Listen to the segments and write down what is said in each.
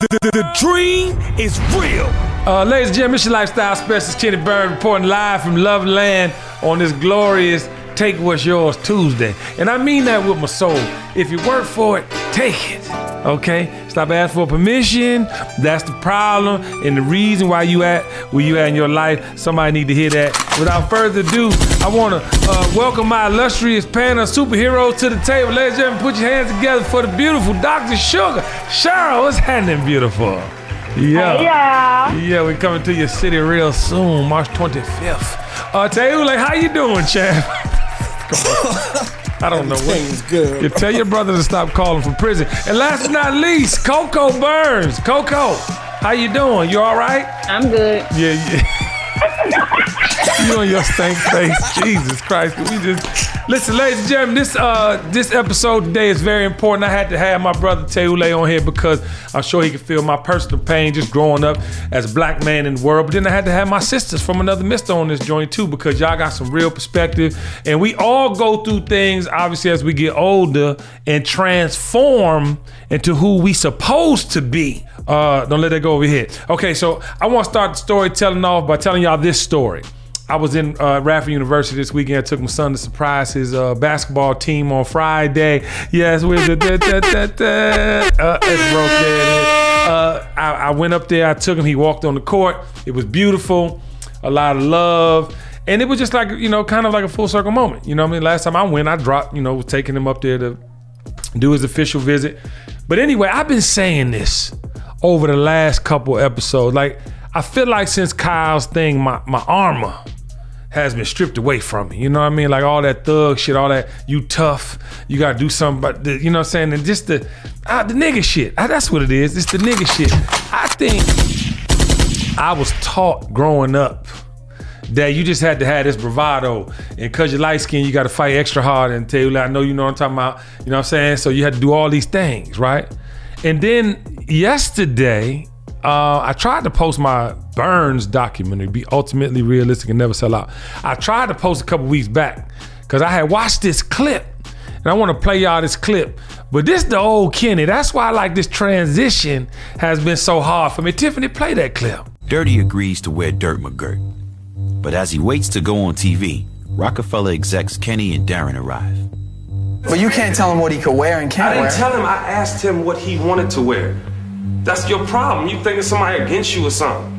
The, the, the dream is real. Uh, ladies and gentlemen, it's your lifestyle specialist, Kenny Burns, reporting live from Love Land on this glorious Take What's Yours Tuesday. And I mean that with my soul. If you work for it, take it. Okay? Stop asking for permission. That's the problem and the reason why you at where you at in your life. Somebody need to hear that. Without further ado, I want to uh, welcome my illustrious panel of superheroes to the table. Ladies and gentlemen, put your hands together for the beautiful Dr. Sugar. Cheryl, what's happening, beautiful? Yeah. Hey, y'all. Yeah, we coming to your city real soon, March 25th. Uh, Taylor, how you doing, champ? I don't know what. Things good. You tell your brother to stop calling from prison. And last but not least, Coco Burns. Coco, how you doing? You all right? I'm good. Yeah, yeah. you on your stank face. Jesus Christ. We just listen, ladies and gentlemen, this uh this episode today is very important. I had to have my brother Teule on here because I'm sure he can feel my personal pain just growing up as a black man in the world. But then I had to have my sisters from another mister on this joint too, because y'all got some real perspective. And we all go through things, obviously, as we get older and transform into who we supposed to be. Uh, don't let that go over here. Okay, so I want to start the storytelling off by telling y'all this story. I was in uh, Radford University this weekend. I took my son to surprise his uh, basketball team on Friday. Yes, with the da, da, da, da. Uh, broke. Uh, I, I went up there. I took him. He walked on the court. It was beautiful. A lot of love. And it was just like, you know, kind of like a full circle moment. You know what I mean? Last time I went, I dropped, you know, was taking him up there to do his official visit. But anyway, I've been saying this over the last couple episodes. Like, I feel like since Kyle's thing, my, my armor has been stripped away from me. You know what I mean? Like all that thug shit, all that you tough, you gotta do something but the, you know what I'm saying? And just the ah, the nigga shit. Ah, that's what it is. It's the nigga shit. I think I was taught growing up that you just had to have this bravado. And cause you're light skinned, you gotta fight extra hard and tell you, I know you know what I'm talking about. You know what I'm saying? So you had to do all these things, right? And then yesterday, uh, I tried to post my Burns documentary, Be Ultimately Realistic and Never Sell Out. I tried to post a couple weeks back because I had watched this clip and I want to play y'all this clip. But this the old Kenny. That's why I like this transition has been so hard for me. Tiffany, play that clip. Dirty agrees to wear Dirt McGirt. But as he waits to go on TV, Roc-A-Fella execs Kenny and Darren arrive. But you can't tell him what he could wear and I can't wear. I didn't wear. tell him. I asked him what he wanted to wear. That's your problem. You thinking somebody against you or something.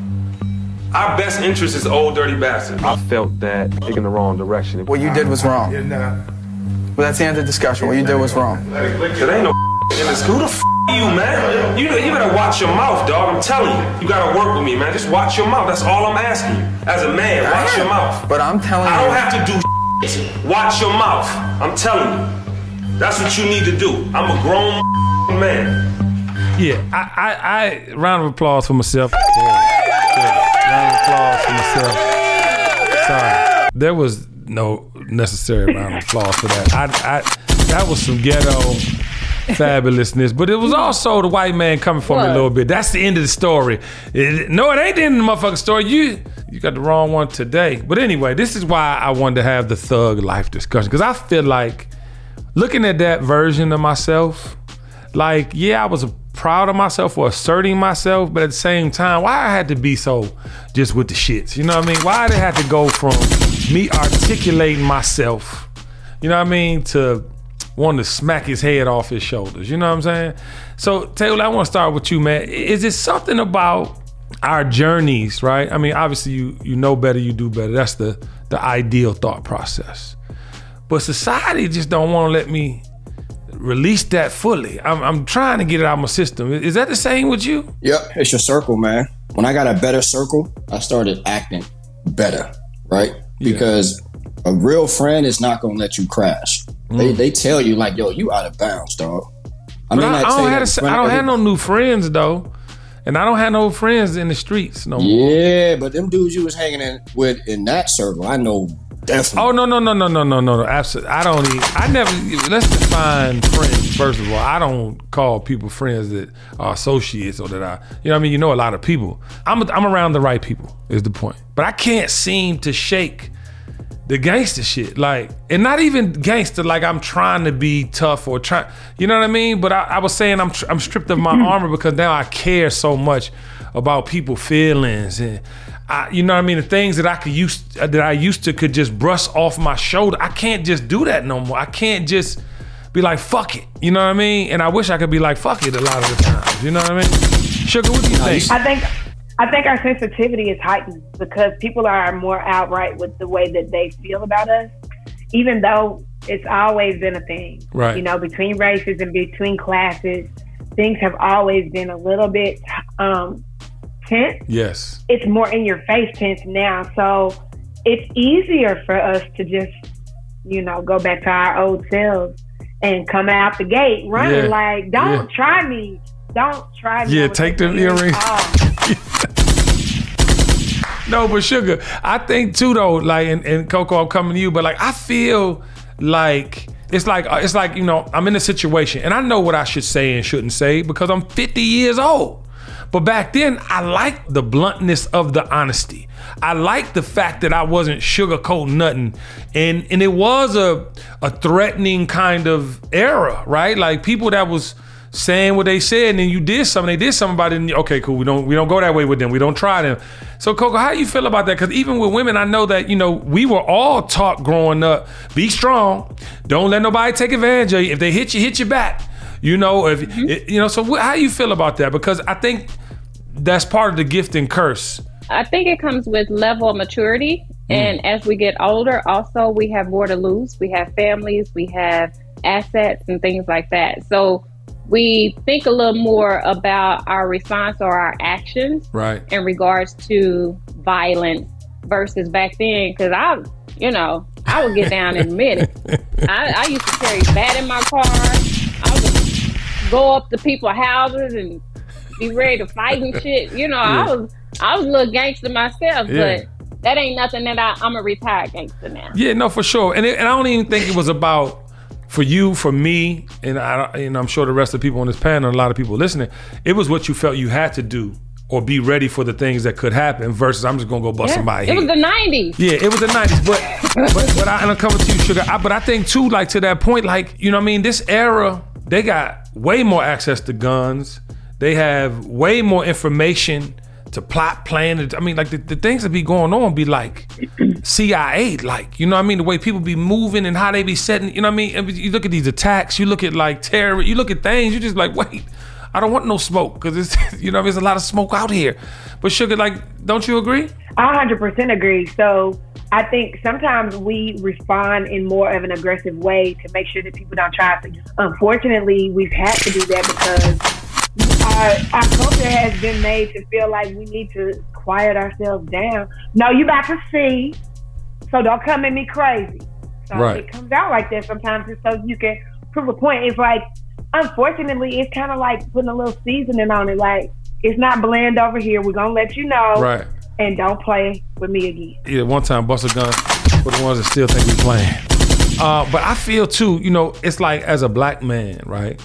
Our best interest is Ol' Dirty Bastard. I felt that taking the wrong direction. what you did was wrong. Well, that's the end of the discussion. What you did was wrong. There ain't no in this. Who the f you, man? You, you better watch your mouth, dog. I'm telling you. You gotta work with me, man. Just watch your mouth. That's all I'm asking you. As a man, watch your mouth. But I'm telling you. I don't have to do shit. Watch your mouth. I'm telling you. That's what you need to do. I'm a grown man. Yeah, I, I, I round of applause for myself. Yeah, yeah, round of applause for myself. Sorry, there was no necessary round of applause for that. I, I, that was some ghetto fabulousness, but it was also the white man coming for me a little bit. That's the end of the story. It- no, it ain't the end of the motherfucking story. You, you got the wrong one today. But anyway, this is why I wanted to have the thug life discussion because I feel like looking at that version of myself, like, yeah, I was proud of myself for asserting myself, but at the same time, why I had to be so just with the shits? You know what I mean? Why did it have to go from me articulating myself, you know what I mean, to wanting to smack his head off his shoulders? You know what I'm saying? So, Taylor, I want to start with you, man. Is it something about our journeys, right? I mean, obviously, you you know better, you do better. That's the the ideal thought process. But society just don't want to let me release that fully. I'm, I'm trying to get it out of my system. Is that the same with you? Yep, it's your circle, man. When I got a better circle, I started acting better, right? Because a real friend is not gonna let you crash. They mm. they tell you like, yo, you out of bounds, dog. I But I, I don't have in I don't have no new friends though, and I don't have no friends in the streets no more. Yeah, but them dudes you was hanging in with in that circle, I know definitely. Oh no no no no no no no no absolutely. I don't even. I never. Let's define friends first of all. I don't call people friends that are associates or that I. You know what I mean. You know a lot of people. I'm I'm around the right people is the point. But I can't seem to shake the gangster shit. Like, and not even gangster, like I'm trying to be tough or try, you know what I mean? But I, I was saying I'm, tr- I'm stripped of my mm-hmm. armor because now I care so much about people feelings and I, you know what I mean? The things that I could use that I used to could just brush off my shoulder. I can't just do that no more. I can't just be like fuck it. You know what I mean? And I wish I could be like fuck it a lot of the times. You know what I mean? Sugar, what do you think? I think I think our sensitivity is heightened because people are more outright with the way that they feel about us, even though it's always been a thing. Right. You know, between races and between classes, things have always been a little bit um, tense. Yes. It's more in your face tense now, so it's easier for us to just, you know, go back to our old selves and come out the gate running Yeah. like, don't Yeah. try me. Don't try me. Yeah, take the them earrings. off. No, but sugar, I think too though, like and, and Coco, I'm coming to you, but like I feel like it's like uh, it's like you know I'm in a situation and I know what I should say and shouldn't say because I'm 50 years old. But back then, I liked the bluntness of the honesty. I liked the fact that I wasn't sugarcoating nothing, and and it was a a threatening kind of era, right? Like people that was saying what they said, and then you did something. They did something about it. And, okay, cool. We don't we don't go that way with them. We don't try them. So Coco, how you feel about that? Because even with women, I know that you know we were all taught growing up: be strong. Don't let nobody take advantage of you. If they hit you, hit you back. You know, if mm-hmm. it- you know. So wh- how do you feel about that? Because I think that's part of the gift and curse. I think it comes with level of maturity. Mm. And as we get older, also, we have more to lose. We have families, we have assets, and things like that. So we think a little more about our response or our actions Right. in regards to violence versus back then. Because I, you know, I would get down in a minute. I, I used to carry bat in my car. Go up to people's houses and be ready to fight and shit. You know, Yeah. I was I was a little gangster myself, Yeah. but that ain't nothing that I, I'm a retired gangster now. Yeah, no, for sure. And, it, and I don't even think it was about for you, for me, and I, and I'm sure the rest of the people on this panel, and a lot of people listening. It was what you felt you had to do or be ready for the things that could happen. Versus, I'm just gonna go bust Yeah. somebody. It was the '90s. Yeah, it was the '90s, but but but I, and I'm coming to you, sugar. I, but I think too, like to that point, like you know, what I mean, this era, they got way more access to guns. They have way more information to plot, plan. I mean, like the, the things that be going on be like CIA, like you know, I mean, the way people be moving and how they be setting. You know, I mean, you look at these attacks, you look at like terror, you look at things, you're just like, wait. I don't want no smoke because it's you know there's a lot of smoke out here, but sugar like don't you agree? I 100% agree. So I think sometimes we respond in more of an aggressive way to make sure that people don't try us. Unfortunately, we've had to do that because our, our culture has been made to feel like we need to quiet ourselves down. No, you about to see, so don't come at me crazy. So Right. it comes out like that sometimes just so you can prove a point. It's like, unfortunately, it's kind of like putting a little seasoning on it. Like, it's not bland over here. We're going to let you know Right. And don't play with me again. yeah, one time bust a gun for the ones that still think we playing. Uh, but I feel too, you know, it's like as a black man, right?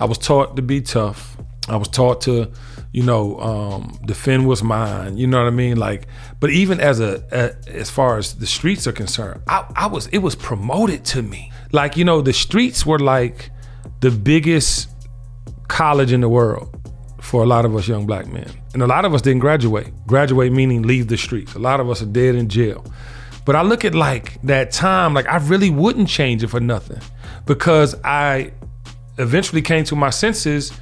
I was taught to be tough. I was taught to, you know, um, defend what's mine. You know what I mean? Like, but even as a, a as far as the streets are concerned, I, I was it was promoted to me. Like, you know, the streets were like the biggest college in the world for a lot of us young black men. And a lot of us didn't graduate. Graduate meaning leave the streets. A lot of us are dead in jail. But I look at like that time, like I really wouldn't change it for nothing because I eventually came to my senses.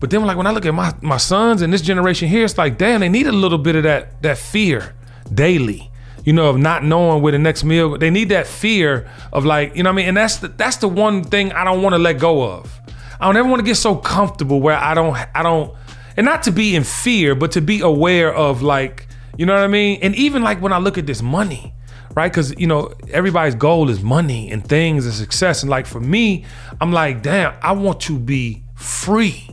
But then like when I look at my, my sons and this generation here, it's like, damn, they need a little bit of that that fear daily. You know, of not knowing where the next meal. They need that fear of like, you know what I mean? And that's the that's the one thing I don't want to let go of. I don't ever want to get so comfortable where I don't I don't and not to be in fear, but to be aware of like, you know what I mean? And even like when I look at this money, right? Because you know, everybody's goal is money and things and success. And like for me, I'm like, damn, I want to be free.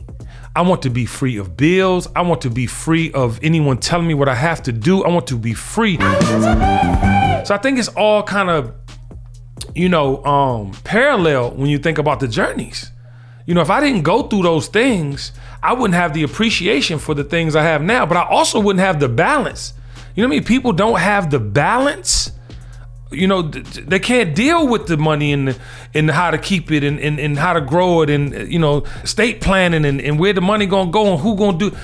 I want to be free of bills. I want to be free of anyone telling me what I have to do. I want to be free. So I think it's all kind of, you know, um, parallel when you think about the journeys. You know, if I didn't go through those things, I wouldn't have the appreciation for the things I have now, but I also wouldn't have the balance. You know what I mean? People don't have the balance you know, th- th- they can't deal with the money and and how to keep it and, and, and how to grow it and you know, state planning and, and where the money gonna go and who gonna do.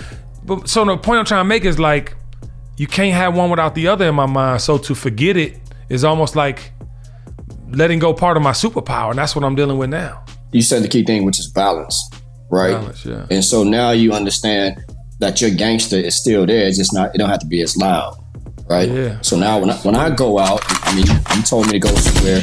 But so the point I'm trying to make is like, you can't have one without the other in my mind. So to forget it is almost like letting go part of my superpower, and that's what I'm dealing with now. You said the key thing, which is balance, right? Balance, yeah. And so now you understand that your gangster is still there. It's just not. It don't have to be as loud, right? Yeah. So now when I, when I go out, I mean, you told me to go somewhere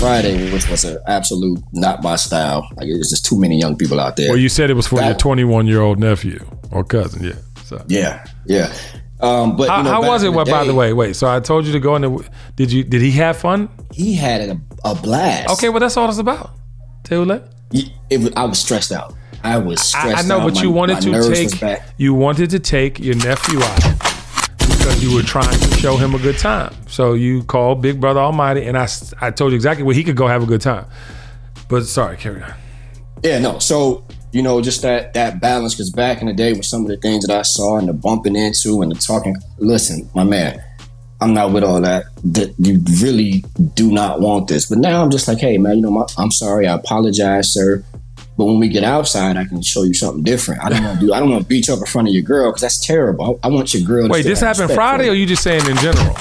Friday, which was an absolute not my style. Like it was just too many young people out there. Well, you said it was for your 21 year old nephew or cousin, yeah. So. yeah, yeah. Um, but How, you know, how was it? the Well, by the way, wait. So I told you to go in there. Did you? Did he have fun? he had a, a blast. Okay, well that's all it's about. He- it I was stressed out. I was I, stressed I know, out. but My- you wanted to take you wanted to take your nephew out because you were trying to show him a good time. So you called Big Brother Almighty, and I I told you exactly where he could go have a good time. But sorry, carry on. Yeah, no. So you know, just that that balance. Because back in the day, with some of the things that I saw and the bumping into and the talking. Listen, my man, I'm not with all that. That you really do not want this. But now I'm just like, hey, man, you know, my, I'm sorry. I apologize, sir. But when we get outside, I can show you something different. I don't want to do. I don't want to beat you up in front of your girl because that's terrible. I, I want your girl. to Wait, this happened Friday, or you just saying in general?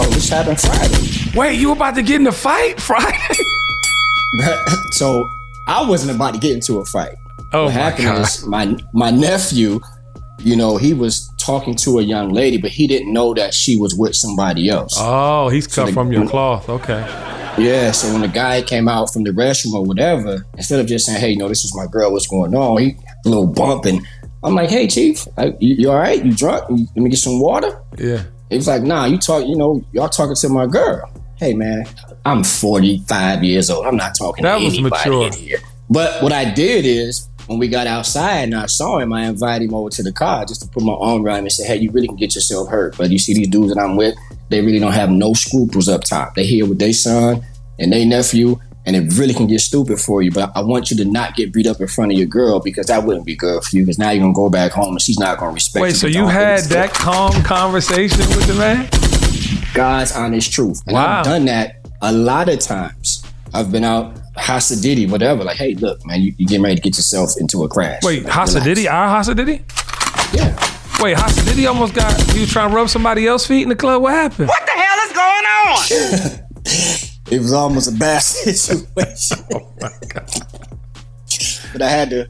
Oh, this happened Friday. Wait, you about to get in a fight Friday? so I wasn't about to get into a fight. Oh what my happened god! is my my nephew, you know, he was talking to a young lady, but he didn't know that she was with somebody else. Oh, he's cut the- from your cloth. Okay. Yeah, so when the guy came out from the restroom or whatever, instead of just saying, "Hey, you know, this is my girl. What's going on?" He a little bump, and I'm like, "Hey, chief, you, you all right? You drunk? Let me get some water." Yeah. He was like, "Nah, you talk. You know, y'all talking to my girl." Hey, man, I'm 45 years old. I'm not talking That to was anybody mature. in here. But what I did is, when we got outside and I saw him, I invited him over to the car just to put my arm around him and say, "Hey, you really can get yourself hurt." But you see these dudes that I'm with, they really don't have no scruples up top. They here with their son and their nephew, and it really can get stupid for you. But I want you to not get beat up in front of your girl because that wouldn't be good for you. Because now you're gonna go back home and she's not gonna respect Wait, you. so you had that calm conversation with the man? God's honest truth. And Wow. I've done that a lot of times. I've been out Hasadidi, whatever. Like, hey, look, man, you, you getting ready to get yourself into a crash. Wait, Like, relax. Hasadidi? Our Hasadidi? Yeah. Wait, Hasadidi almost got he was trying to rub somebody else's feet in the club. What happened? What the hell is going on? It was almost a bad situation. Oh my god. but I had to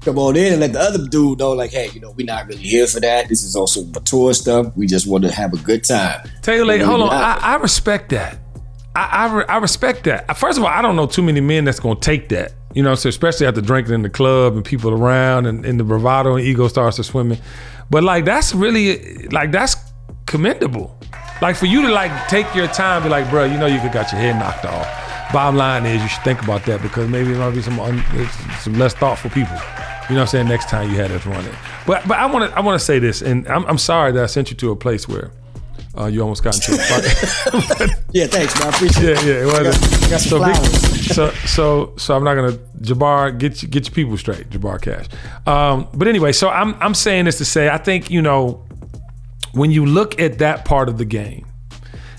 come on in and let the other dude know, like, hey, you know, we're not really here for that. This is also mature stuff. We just want to have a good time. Taylor, You know, hold on. I, I respect that. I, I, re- I respect that. First of all, I don't know too many men that's gonna take that. You know, so especially after drinking in the club and people around and, and the bravado and ego starts to swimming. But like that's really like that's commendable. Like for you to like take your time, be like, bro, you know you could got your head knocked off. Bottom line is you should think about that because maybe there might be some un, some less thoughtful people. You know what I'm saying? Next time you had us running. But but I want to I want to say this, and I'm, I'm sorry that I sent you to a place where uh, you almost got into a fight. Yeah, thanks, man. I appreciate yeah, it. yeah, it was. got- got some so, big- so so so I'm not gonna Jabbar get you, get your people straight, Jabbar Cash. Um, but anyway, so I'm I'm saying this to say I think you know when you look at that part of the game,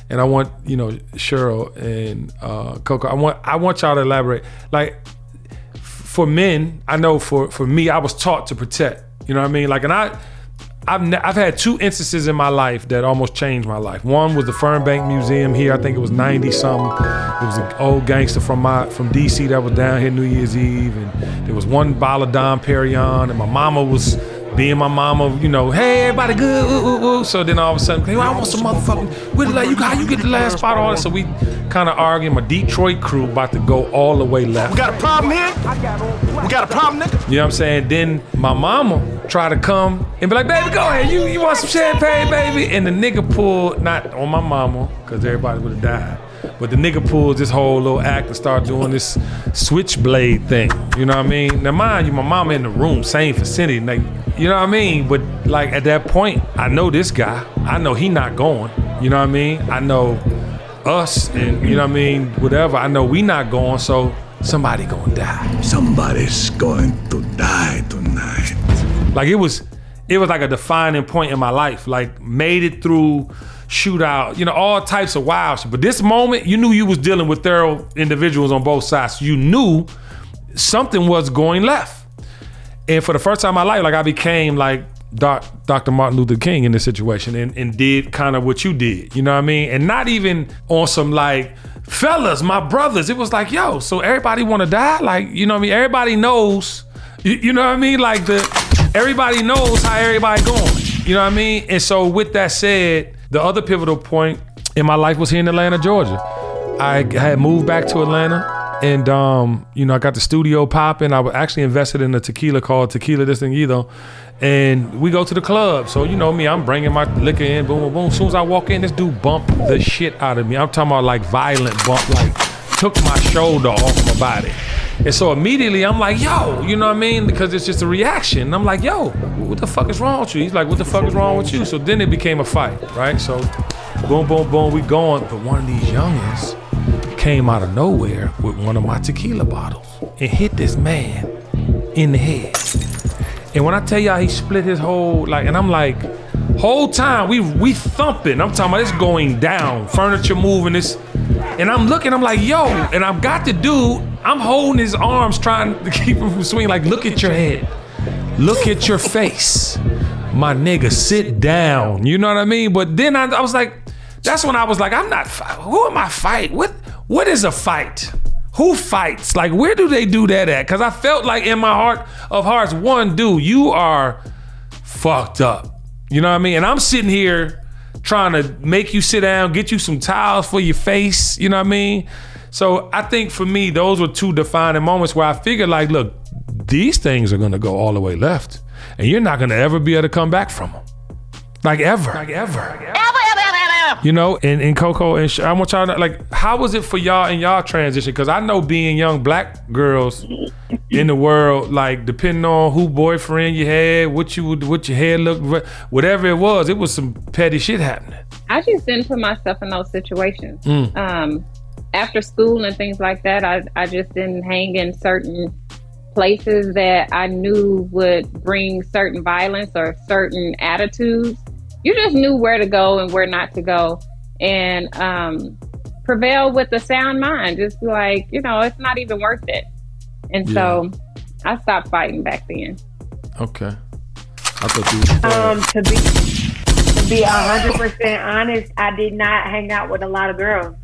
and I want you know Cheryl and uh, Coco, I want I want y'all to elaborate. Like for men, I know for for me, I was taught to protect. You know what I mean? Like, and I. I've, ne- I've had two instances in my life that almost changed my life. One was the Fernbank Museum here. I think it was 90 something. It was an old gangster from my from DC that was down here New Year's Eve. And there was one bottle of Dom Perignon. And my mama was being my mama, you know, hey, everybody good. Ooh, ooh, ooh. So then all of a sudden, hey, I want some motherfucking, where the la- you, how you get the last spot on it? So we kind of arguing. My Detroit crew about to go all the way left. We got a problem here? We got a problem, nigga? You know what I'm saying? Then my mama try to come and be like, baby, go ahead. You you want some champagne, baby? And the nigga pulled, not on my mama, because everybody would have died. But the nigga pulled this whole little act and start doing this switchblade thing. You know what I mean? Now mind you, my mama in the room, same vicinity. Like, you know what I mean? But like at that point, I know this guy. I know he not going. You know what I mean? I know us and you know what I mean, whatever. I know we not going, so somebody gonna die. Somebody's going to die tonight. Like it was, it was like a defining point in my life. Like made it through shootout, you know, all types of wild shit. But this moment, you knew you was dealing with thorough individuals on both sides. You knew something was going left. And for the first time in my life, like I became like Doc, Dr. Martin Luther King in this situation and, and did kind of what you did. You know what I mean? And not even on some like, fellas, my brothers. It was like, yo, so everybody want to die? Like, you know what I mean? Everybody knows. You, you know what I mean? Like the everybody knows how everybody going. You know what I mean? And so with that said, the other pivotal point in my life was here in Atlanta, Georgia. I had moved back to Atlanta and um, you know, I got the studio popping. I was actually invested in a tequila called Tequila Distinguido. And we go to the club. So you know me, I'm bringing my liquor in, boom, boom, boom. As soon as I walk in, this dude bumped the shit out of me. I'm talking about like violent bump, like took my shoulder off my body. And so immediately I'm like, yo, you know what I mean? Because it's just a reaction. And I'm like, yo, what the fuck is wrong with you? He's like, what the fuck is wrong with you? So then it became a fight, right? So boom, boom, boom, we going. But one of these youngins came out of nowhere with one of my tequila bottles and hit this man in the head. And when I tell y'all he split his whole like, and I'm like, whole time we we thumping. I'm talking about it's going down, furniture moving. This, and I'm looking. I'm like, yo, and I've got the dude. I'm holding his arms, trying to keep him from swinging. Like, look at your head, look at your face, my nigga. Sit down. You know what I mean? But then I, I was like, that's when I was like, I'm not. Who am I fight? What what is a fight? Who fights? Like, where do they do that at? Because I felt like in my heart of hearts, one, dude, you are fucked up. You know what I mean? And I'm sitting here trying to make you sit down, get you some towels for your face. You know what I mean? So I think for me, those were two defining moments where I figured, like, look, these things are gonna go all the way left, and you're not gonna ever be able to come back from them, like ever, like ever. Like ever. You know, and, and Coco and Sh- I want y'all to like, how was it for y'all in y'all transition? Because I know being young black girls in the world, like depending on who boyfriend you had, what you would, what your hair looked, whatever it was, it was some petty shit happening. I just didn't put myself in those situations. Mm. Um, after school and things like that, I, I just didn't hang in certain places that I knew would bring certain violence or certain attitudes. You just knew where to go and where not to go, and um, prevail with a sound mind. Just be like, you know, it's not even worth it. And so I stopped fighting back then. Okay. I thought you was Um, to be to be hundred percent honest, I did not hang out with a lot of girls.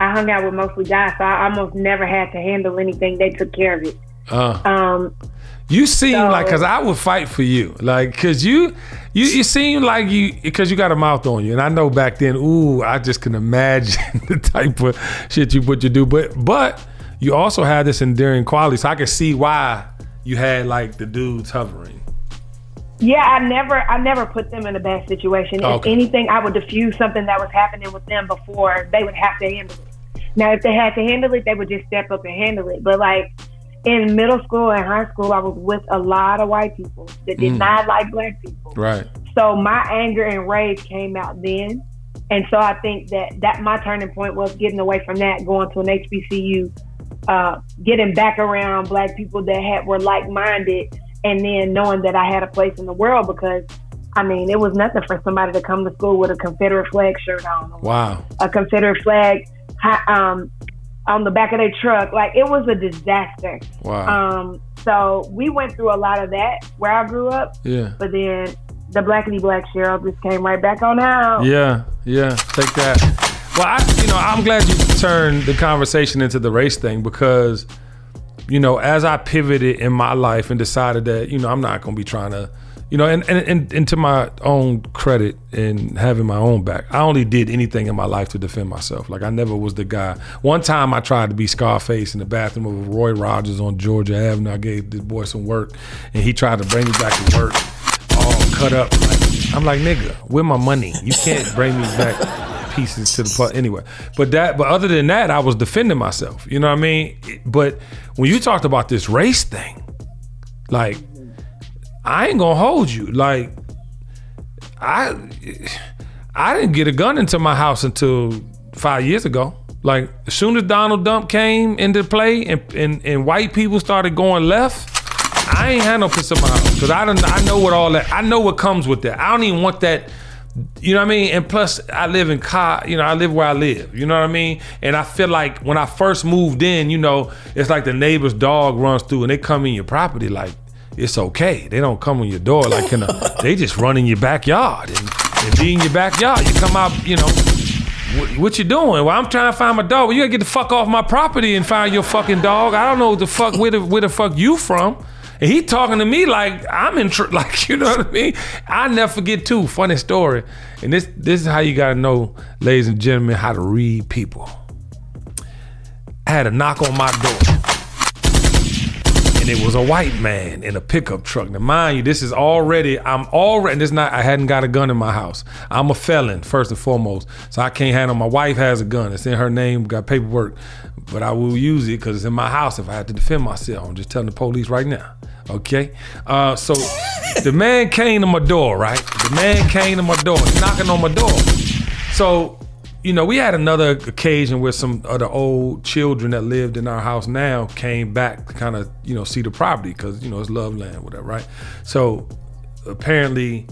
I hung out with mostly guys, so I almost never had to handle anything. They took care of it. uh, Um, You seem So- like, cause I would fight for you, like, cause you, you, you seem like you, cause you got a mouth on you, and I know back then, ooh, I just can imagine the type of shit you put you do, but, but you also had this endearing quality, so I could see why you had like the dudes hovering. yeah, I never, I never put them in a bad situation. If Okay. anything, I would diffuse something that was happening with them before they would have to handle it. Now, if they had to handle it, they would just step up and handle it. But like in middle school and high school, I was with a lot of white people that did Mm. not like black people. Right. So my anger and rage came out then. And so I think that that my turning point was getting away from that, going to an HBCU, uh, getting back around black people that had were like minded, and then knowing that I had a place in the world because I mean it was nothing for somebody to come to school with a Confederate flag shirt on, Wow. a Confederate flag um, on the back of their truck. Like it was a disaster. Wow. Um, so we went through a lot of that where I grew up. Yeah. But then the blackity black Cheryl just came right back on out. Yeah, yeah, take that. Well, I, you know, I'm glad you turned the conversation into the race thing because, you know, as I pivoted in my life and decided that, you know, I'm not going to be trying to, you know, and, and, and, and to my own credit and having my own back, I only did anything in my life to defend myself. Like I never was the guy. One time I tried to be Scarface in the bathroom of Roy Rogers on Georgia Avenue. I gave this boy some work and he tried to bring me back to work all cut up. I'm like, nigga, where my money? You can't bring me back pieces to the put anyway. But that, but other than that, I was defending myself. You know what I mean? But when you talked about this race thing, like, I ain't gonna hold you. Like, I, I didn't get a gun into my house until five years ago. Like, as soon as Donald Dump came into play and and, and white people started going left. I ain't had no piss in my house because I don't. I know what all that. I know what comes with that. I don't even want that You know what I mean? And plus, I live in car. You know, I live where I live. You know what I mean? And I feel like when I first moved in, you know, it's like the neighbor's dog runs through and they come in your property like it's okay. They don't come on your door like in a. they just run in your backyard and, and be in your backyard. You come out, you know. What, what you doing? Well, I'm trying to find my dog. Well, you gotta get the fuck off my property and find your fucking dog. I don't know the fuck where the where the fuck you from. And he talking to me like I'm in tr- like you know what I mean. I never forget too. Funny story. And this this is how you gotta know, ladies and gentlemen, how to read people. I had a knock on my door. And it was a white man in a pickup truck. Now, mind you, this is already, I'm already, this not, I hadn't got a gun in my house. I'm a felon, first and foremost. So I can't handle, my wife has a gun. It's in her name, got paperwork. But I will use it because it's in my house if I have to defend myself. I'm just telling the police right now. Okay? Uh, so the man came to my door, right? The man came to my door, knocking on my door. So you know, we had another occasion where some of the old children that lived in our house now came back to kind of, you know, see the property because, you know, it's love land, whatever, right? So apparently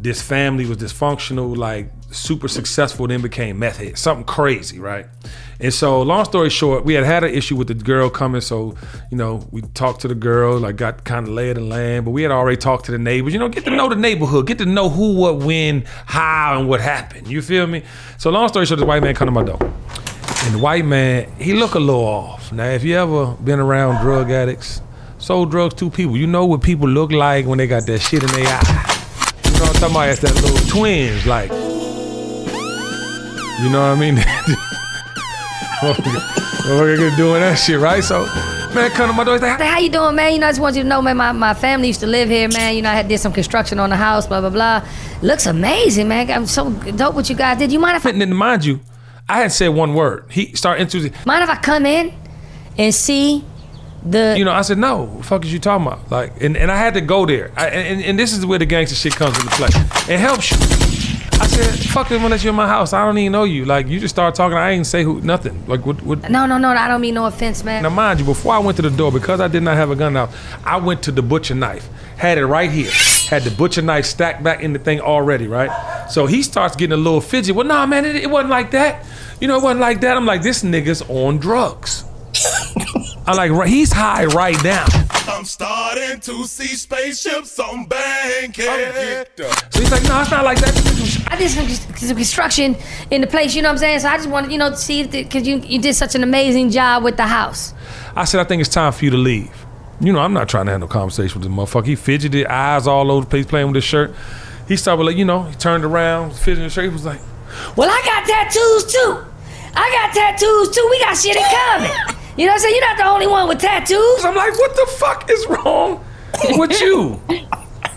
this family was dysfunctional, like super successful, then became meth head, something crazy, right? And so, long story short, we had had an issue with the girl coming. So, you know, we talked to the girl, like got kind of of the land, but we had already talked to the neighbors. You know, get to know the neighborhood, get to know who, what, when, how, and what happened. You feel me? So, long story short, this white man come to my door, and the white man he look a little off. Now, if you ever been around drug addicts, sold drugs to people, you know what people look like when they got that shit in their eye. You know what I'm talking about? It's that little twinge, like. You know what I mean? Motherfucker doing that shit, right? So, man, come to my door. He's like, how you doing, man? You know, I just want you to know, man, my, my family used to live here, man. You know, I had did some construction on the house, blah, blah, blah. Looks amazing, man. I'm so dope what you guys did. You mind if I, and then mind you, I hadn't said one word. He started introducing. mind if I come in and see the You know, I said, no, what the fuck is you talking about? Like, and, and I had to go there. I, and, and this is where the gangster shit comes into play. It helps you. I said, fuck it, I'm gonna let you in my house. I don't even know you. Like, you just start talking. I ain't say who, nothing. Like, what, what? No, no, no, I don't mean no offense, man. Now, mind you, before I went to the door, because I did not have a gun out, I went to the butcher knife, had it right here, had the butcher knife stacked back in the thing already, right? So he starts getting a little fidget. Well, nah, man, it, it wasn't like that. You know, it wasn't like that. I'm like, this nigga's on drugs. I'm like, he's high right now. I'm starting to see spaceships on Bankhead. So he's like, no, it's not like that. I did some, some construction in the place, you know what I'm saying? So I just wanted, you know, to see because you, you did such an amazing job with the house. I said, I think it's time for you to leave. You know, I'm not trying to have no conversation with this motherfucker. He fidgeted, eyes all over the place, playing with his shirt. He started like, you know, he turned around, fidgeting his shirt. He was like, Well, I got tattoos too. I got tattoos too. We got shit in common. You know what I'm saying? You're not the only one with tattoos. I'm like, what the fuck is wrong with you?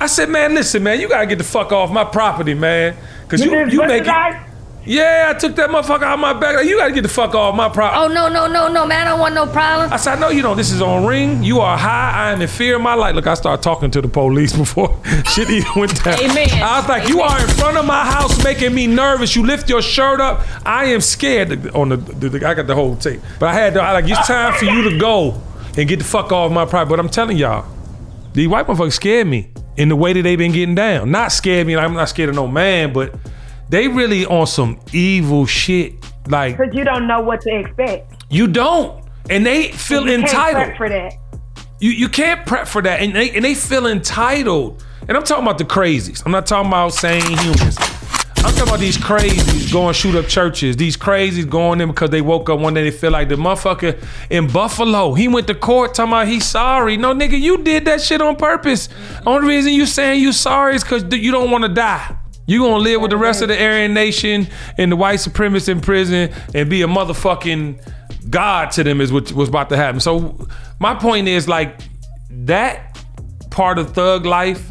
I said, man, listen, man, you gotta get the fuck off my property, man. Cause you, you make it. Yeah, I took that motherfucker out my back. You gotta get the fuck off my property. Oh, no, no, no, no, man. I don't want no problem. I said, no, you don't. This is on ring. You are high. I am in fear of my life. Look, I started talking to the police before shit even went down. Amen. I was like, you are in front of my house making me nervous. You lift your shirt up. I am scared. On the, the, the- I got the whole tape. But I had to, I like, it's time for you to go and get the fuck off my property. But I'm telling y'all, these white motherfuckers scared me in the way that they been getting down. Not scared me. I'm not scared of no man, but they really on some evil shit. Like Because you don't know what to expect. you don't, and they feel You can't entitled. prep for that. You you can't prep for that, and they and they feel entitled. And I'm talking about the crazies. I'm not talking about sane humans. I'm talking about these crazies going shoot up churches. These crazies going in because they woke up one day they feel like the motherfucker in Buffalo. He went to court talking about he's sorry. No nigga, you did that shit on purpose. Only reason you saying you sorry is because you don't want to die. You gonna live with the rest of the Aryan nation and the white supremacists in prison and be a motherfucking god to them is what was about to happen. So my point is like that part of thug life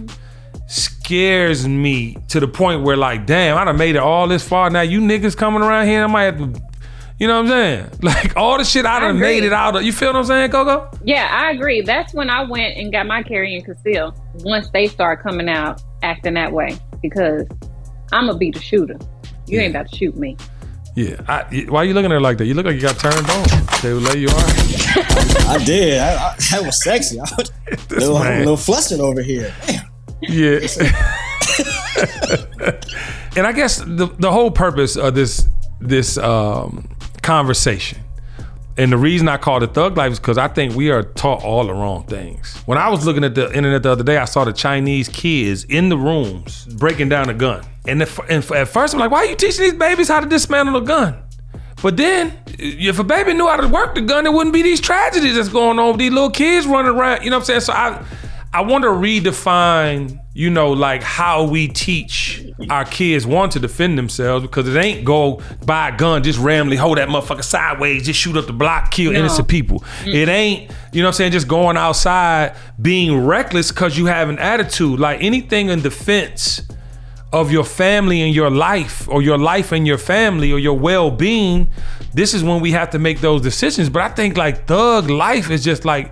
scares me to the point where like, damn, I done made it all this far. Now you niggas coming around here, I might have to, you know what I'm saying? Like all the shit I done agree. made it out of. You feel what I'm saying, Coco? Yeah, I agree. That's when I went and got my carry and conceal. Once they start coming out acting that way, because I'm gonna be the shooter. You ain't about to shoot me. Yeah. I, why you looking at her like that? You look like you got turned on. They will lay you are. I did. I, I, that was sexy. I was a little, man. little flustered over here. Damn. Yeah. and I guess the the whole purpose of this this um, conversation, and the reason I called it thug life is because I think we are taught all the wrong things. When I was looking at the internet the other day, I saw the Chinese kids in the rooms breaking down a gun, and, and at first I'm like, why are you teaching these babies how to dismantle a gun? But then, if a baby knew how to work the gun, there wouldn't be these tragedies that's going on with these little kids running around. You know what I'm saying? So I, I want to redefine, you know, like how we teach our kids want to defend themselves because it ain't go buy a gun, just randomly hold that motherfucker sideways, just shoot up the block, kill No. innocent people. Mm. It ain't, you know what I'm saying, just going outside being reckless because you have an attitude. Like anything in defense of your family and your life or your life and your family or your well-being this is when we have to make those decisions but i think like thug life is just like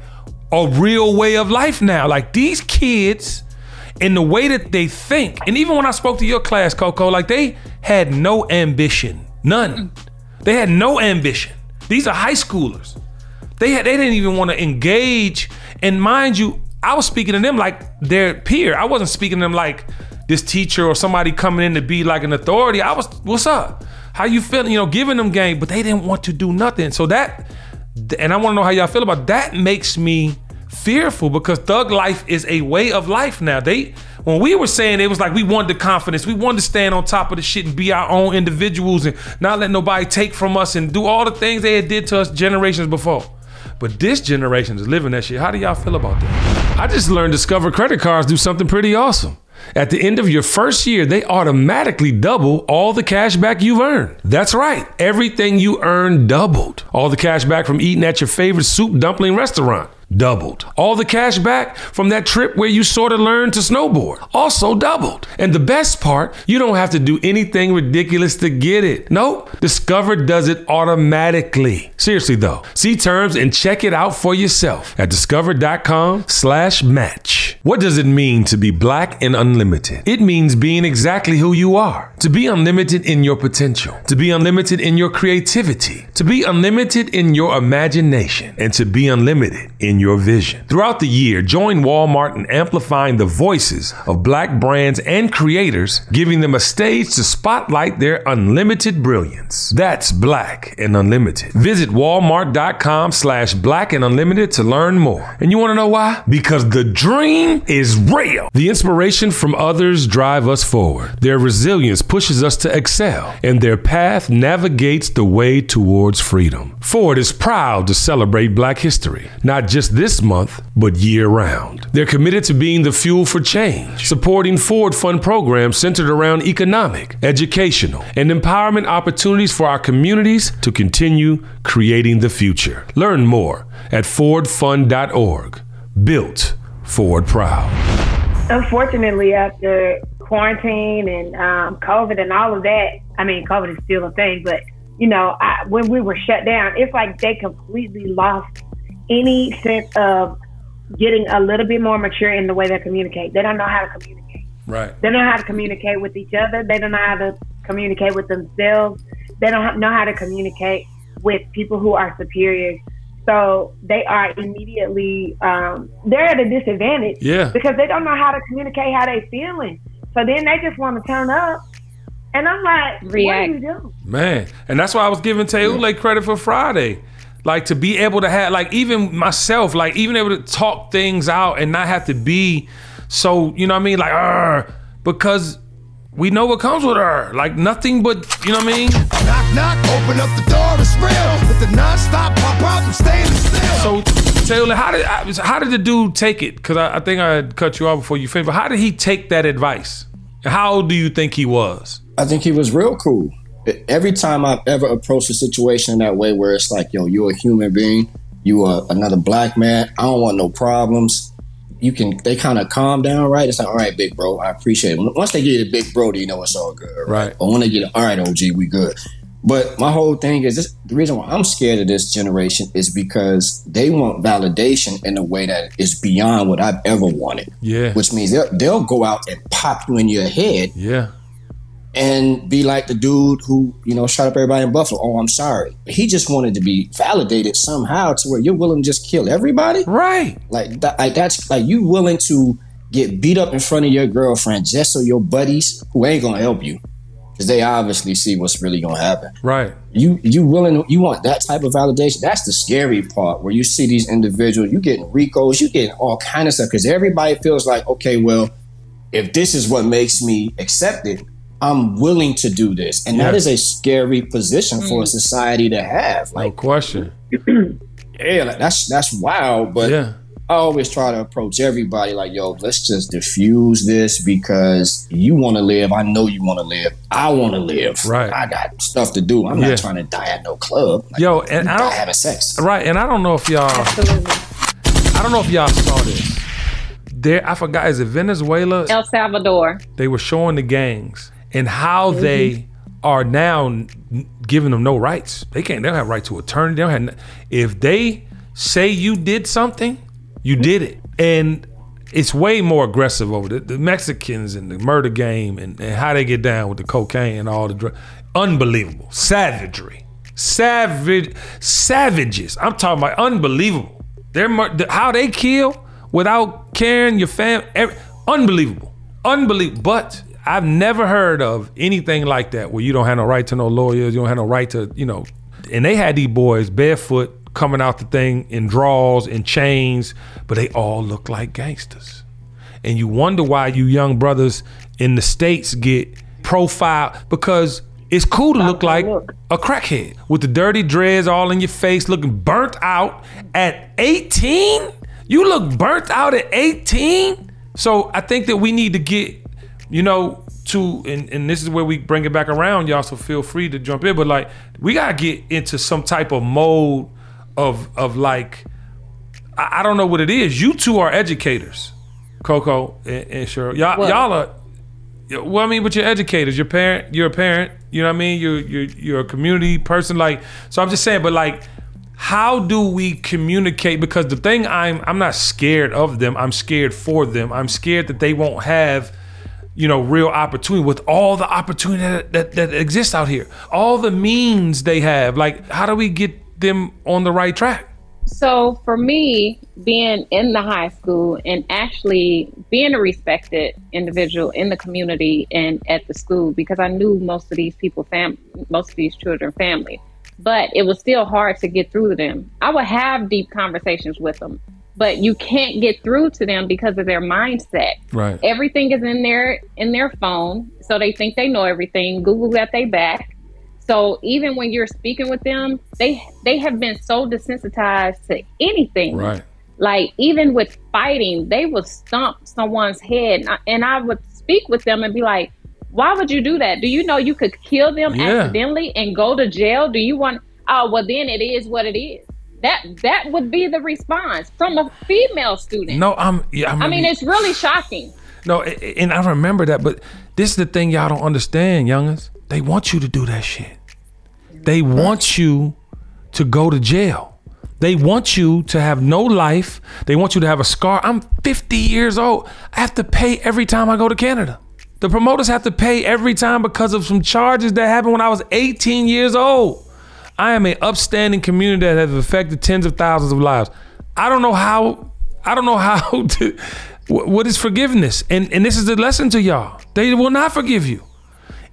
a real way of life now like these kids in the way that they think and even when i spoke to your class coco like they had no ambition none they had no ambition these are high schoolers they had, they didn't even want to engage. And mind you, I was speaking to them like their peer. I wasn't speaking to them like this teacher or somebody coming in to be like an authority. I was, what's up? How you feeling? You know, giving them game, but they didn't want to do nothing. So that, and I want to know how y'all feel about that. Makes me fearful because thug life is a way of life now. They when we were saying it was like we wanted the confidence, we wanted to stand on top of the shit and be our own individuals and not let nobody take from us and do all the things they had did to us generations before. But this generation is living that shit. How do y'all feel about that? I just learned Discover credit cards do something pretty awesome. At the end of your first year, they automatically double all the cash back you've earned. That's right. Everything you earn doubled. All the cash back from eating at your favorite soup dumpling restaurant doubled. All the cash back from that trip where you sort of learned to snowboard also doubled. And the best part, you don't have to do anything ridiculous to get it. Nope. Discover does it automatically. Seriously though, see terms and check it out for yourself at discover.com slash match. What does it mean to be black and unlimited? It means being exactly who you are. To be unlimited in your potential. To be unlimited in your creativity. To be unlimited in your imagination. And to be unlimited in your vision. Throughout the year, join Walmart in amplifying the voices of black brands and creators, giving them a stage to spotlight their unlimited brilliance. That's black and unlimited. Visit walmart.com slash black and unlimited to learn more. And you want to know why? Because the dream is real. The inspiration from others drive us forward. Their resilience pushes us to excel, and their path navigates the way towards freedom. Ford is proud to celebrate Black history, not just this month, but year round. They're committed to being the fuel for change, supporting Ford Fund programs centered around economic, educational, and empowerment opportunities for our communities to continue creating the future. Learn more at fordfund.org. Built Ford Proud. Unfortunately, after quarantine and um, COVID and all of that, I mean, COVID is still a thing, but you know, I, when we were shut down, it's like they completely lost any sense of getting a little bit more mature in the way they communicate. They don't know how to communicate. Right. They don't know how to communicate with each other. They don't know how to communicate with themselves. They don't know how to communicate with people who are superiors. So they are immediately um, they're at a disadvantage. Yeah. Because they don't know how to communicate how they feeling. So then they just want to turn up. And I'm like, what React. do you do? Man, and that's why I was giving Teule credit for Friday. Like to be able to have, like even myself, like even able to talk things out and not have to be so, you know what I mean? Like, "Arr," because we know what comes with her. Like nothing but, you know what I mean? Knock, knock, open up the door, it's real. With the non-stop pop out, I'm staying still. So, Taylor, how did how did the dude take it? Because I, I think I cut you off before you finished. But how did he take that advice? How old do you think he was? I think he was real cool. Every time I've ever approached a situation in that way where it's like, yo, you're a human being, you are another black man, I don't want no problems. You can, they kind of calm down, right? It's like, all right, big bro, I appreciate it. Once they get a big bro, you know it's all good, right? Right. But when they get, all right, OG, we good. But my whole thing is this the reason why I'm scared of this generation is because they want validation in a way that is beyond what I've ever wanted. Yeah. Which means they'll, they'll go out and pop you in your head Yeah. And be like the dude who, you know, shot up everybody in Buffalo. Oh, I'm sorry. He just wanted to be validated somehow to where you're willing to just kill everybody. Right. Like, that, like that's like you willing to get beat up in front of your girlfriend just so your buddies who ain't gonna help you, because they obviously see what's really gonna happen. Right. You you willing you want that type of validation? That's the scary part where you see these individuals, you getting Ricos, you getting all kind of stuff because everybody feels like, okay, well, if this is what makes me accepted, I'm willing to do this. And that Yeah. is a scary position for a mm. society to have. No question. yeah, like, that's that's wild, but Yeah. I always try to approach everybody like, yo, let's just diffuse this because you want to live. I know you want to live. I want to live. Right. I got stuff to do. I'm Yeah. not trying to die at no club. Like, Yo, and I don't having sex. right, and I don't know if y'all Absolutely. I don't know if y'all saw this. There, I forgot. Is it Venezuela? El Salvador. They were showing the gangs and how they are now giving them no rights. They can't. They don't have right to attorney. They don't have. If they say you did something, you did it, and it's way more aggressive over the, the Mexicans and the murder game and, and how they get down with the cocaine and all the drugs. Unbelievable savagery, savage savages. I'm talking about unbelievable. They're how they kill without caring your fam. Every, unbelievable, unbelievable. But I've never heard of anything like that where you don't have no right to no lawyers. You don't have no right to you know. And they had these boys barefoot coming out the thing in drawers and chains, but they all look like gangsters. And you wonder why you young brothers in the states get profiled because it's cool to look like a crackhead with the dirty dreads all in your face, looking burnt out at 18. You look burnt out at 18. So I think that we need to get, you know, to and, and this is where we bring it back around, y'all. So feel free to jump in. But like we gotta get into some type of mode of of like I, I don't know what it is. You two are educators, Coco and, and Cheryl. Y'all, What? y'all are. Well, I mean, but you're educators. Your parent, you're a parent. You know what I mean? You're you're you're a community person. Like, so I'm just saying. But like, how do we communicate? Because the thing I'm I'm not scared of them. I'm scared for them. I'm scared that they won't have, you know, real opportunity with all the opportunity that, that that exists out here. All the means they have. Like, how do we get them on the right track? So for me, being in the high school and actually being a respected individual in the community and at the school, because I knew most of these people, fam, most of these children, family, but it was still hard to get through to them. I would have deep conversations with them, but you can't get through to them because of their mindset. Right. Everything is in their in their phone, so they think they know everything. Google got their back. So even when you're speaking with them, they they have been so desensitized to anything. Right. Like even with fighting, they would stomp someone's head, and I, and I would speak with them and be like, "Why would you do that? Do you know you could kill them Yeah. accidentally and go to jail? Do you want? Oh, well, then it is what it is." That that would be the response from a female student. No, I'm. Yeah, I'm I mean, it's really shocking. No, and I remember that, but this is the thing y'all don't understand, youngins. They want you to do that shit. They want you to go to jail. They want you to have no life. They want you to have a scar. I'm 50 years old. I have to pay every time I go to Canada. The promoters have to pay every time because of some charges that happened when I was 18 years old. I am an upstanding community that has affected tens of thousands of lives. I don't know how. I don't know how to. wh- What is forgiveness? And and this is the lesson to y'all. They will not forgive you.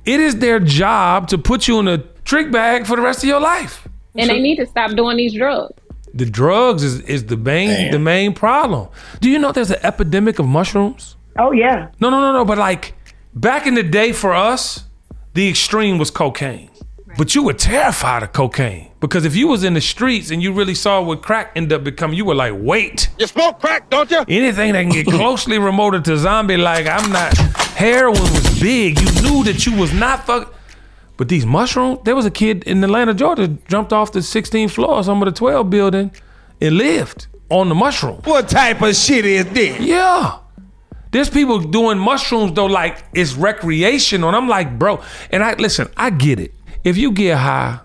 It is their job to put you in a trick bag for the rest of your life. And they need to stop doing these drugs. The drugs is, is the main Damn. the main problem. Do you know there's an epidemic of mushrooms? Oh yeah. No, no, no, no. But like back in the day for us, the extreme was cocaine. But you were terrified of cocaine because if you was in the streets and you really saw what crack ended up becoming, you were like, wait. You smoke crack, don't you? Anything that can get closely remoted to zombie, like I'm not. Heroin was big. You knew that you was not fuck. But these mushrooms, there was a kid in Atlanta, Georgia, jumped off the 16th floor of some of the 12 building and lived on the mushroom. What type of shit is this? Yeah. There's people doing mushrooms though, like it's recreational. And I'm like, bro, and I listen, I get it. If you get high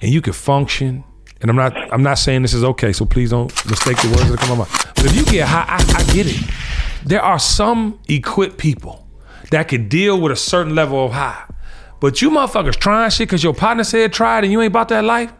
and you can function, and I'm not I'm not saying this is okay, so please don't mistake the words that come out. But if you get high, I, I get it. There are some equipped people that can deal with a certain level of high. But you motherfuckers trying shit because your partner said try it and you ain't about that life.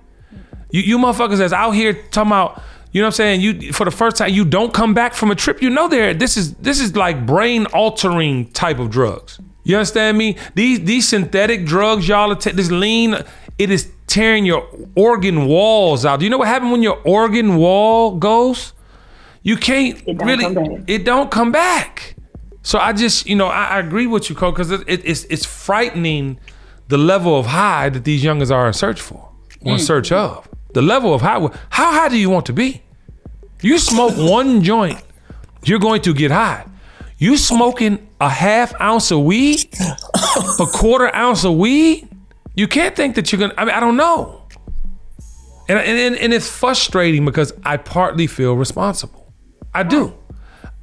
You, you motherfuckers that's out here talking about You know what I'm saying? You for the first time, you don't come back from a trip. You know there. This is this is like brain altering type of drugs. You understand me? These these synthetic drugs, y'all are this lean, it is tearing your organ walls out. Do you know what happened when your organ wall goes? You can't It really. It don't come back. So I just, you know, I, I agree with you, Cole, because it, it, it's it's frightening the level of high that these youngers are in search for, or in search of. The level of high. How high do you want to be? You smoke one joint, you're going to get high. You smoking a half ounce of weed, a quarter ounce of weed. You can't think that you're gonna. I mean, I don't know. And, and, and it's frustrating because I partly feel responsible. I do.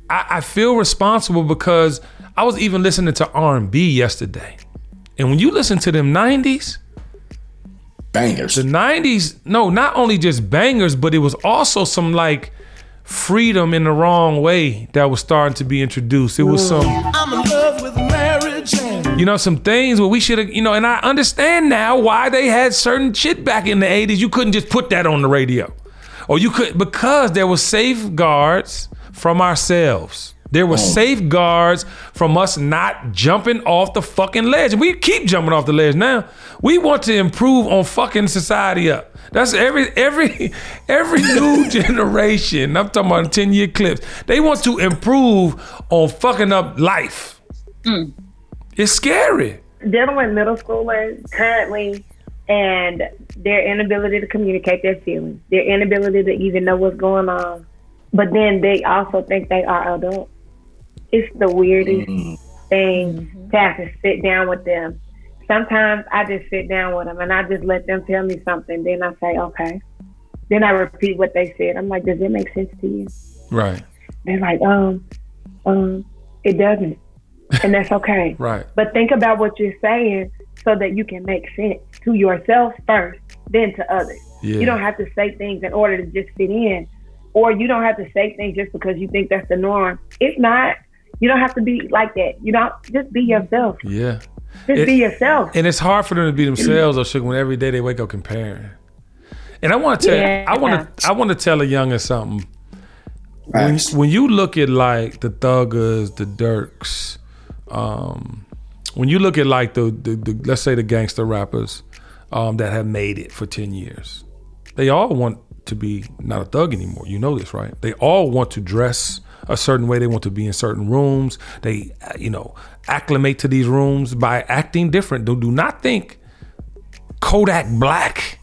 I, I feel responsible because I was even listening to R&B yesterday. And when you listen to them 90s, Bangers. the 90s, no, not only just bangers, but it was also some like freedom in the wrong way that was starting to be introduced. It was some I'm in love with marriage and you know, some things where we should have, you know, and I understand now why they had certain shit back in the 80s. You couldn't just put that on the radio. Or you could, because there were safeguards from ourselves. There were safeguards from us not jumping off the fucking ledge. We keep jumping off the ledge now. We want to improve on fucking society up. That's every every every new generation. I'm talking about 10 year clips. They want to improve on fucking up life. Mm. It's scary. dealing with middle schoolers currently and their inability to communicate their feelings, their inability to even know what's going on, but then they also think they are adults. It's the weirdest thing to have to sit down with them. Sometimes I just sit down with them and I just let them tell me something. Then I say, okay. Then I repeat what they said. I'm like, does it make sense to you? Right. They're like, um, um, it doesn't. And that's okay. Right. But think about what you're saying so that you can make sense to yourself first, then to others. Yeah. You don't have to say things in order to just fit in, or you don't have to say things just because you think that's the norm. It's not. You don't have to be like that. You don't just be yourself. Yeah. Just It- be yourself. And it's hard for them to be themselves or shit when every day they wake up comparing. And I want to tell Yeah. I want to I want to tell a younger something. When, when you look at like the Thuggers, the Durks, um, when you look at like the, the, the let's say the gangster rappers um, that have made it for 10 years, they all want to be not a thug anymore. You know this, right? They all want to dress a certain way. They want to be in certain rooms. They, you know, acclimate to these rooms by acting different. Do, do not think Kodak Black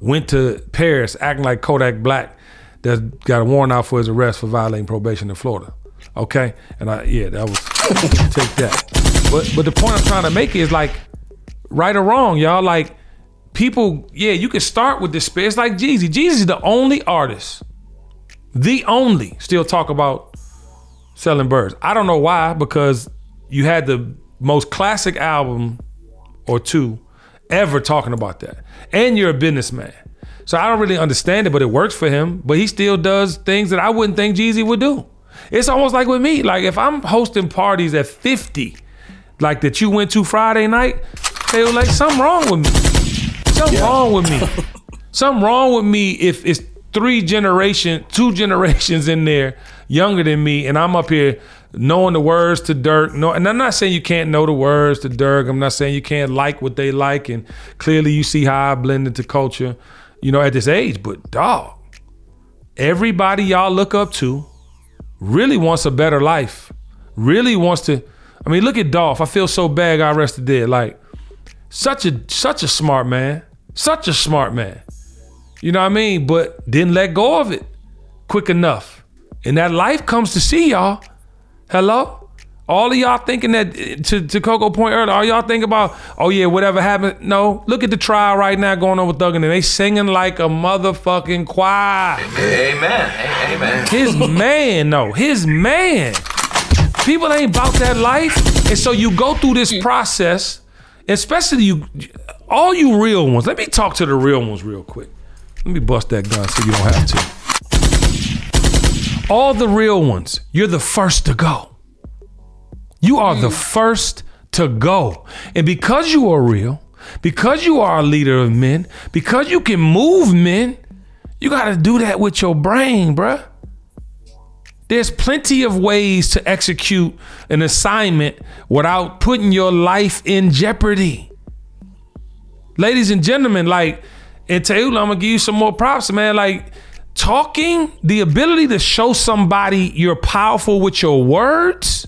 went to Paris acting like Kodak Black that got a warrant out for his arrest for violating probation in Florida. Okay? And I yeah, that was take that. But but the point I'm trying to make is like right or wrong, y'all, like people, yeah, you can start with despair. It's like Jeezy. Jeezy's the only artist, the only, still talk about selling birds. I don't know why, because you had the most classic album or two ever talking about that. And you're a businessman. So I don't really understand it, but it works for him. But he still does things that I wouldn't think Jeezy would do. It's almost like with me. Like if I'm hosting parties at 50, like that you went to Friday night, they were like, something wrong with me. Something wrong with me. something wrong with me if it's three generation, two generations in there younger than me, and I'm up here knowing the words to Durk. No, and I'm not saying you can't know the words to Durk. I'm not saying you can't like what they like, and clearly you see how I blend into culture, you know, at this age. But dog, everybody y'all look up to really wants a better life. Really wants to. I mean, look at Dolph. I feel so bad. I arrested dead. Like such a such a smart man. Such a smart man. You know what I mean? But didn't let go of it quick enough. And that life comes to see y'all. Hello? All of y'all thinking that to, to Coco Point earlier, all y'all think about, oh yeah, whatever happened. No, look at the trial right now going on with Thugger and they singing like a motherfucking choir. Amen. Amen. His man, though. his man. People ain't about that life. And so you go through this process, especially you, all you real ones. Let me talk to the real ones real quick. Let me bust that gun so you don't have to. All the real ones, you're the first to go. You are the first to go. And because you are real, because you are a leader of men, because you can move men, You got to do that with your brain, bruh. There's plenty of ways to execute an assignment without putting your life in jeopardy. Ladies and gentlemen, like, and Taylor, I'm gonna give you some more props, man. Like, talking, the ability to show somebody you're powerful with your words.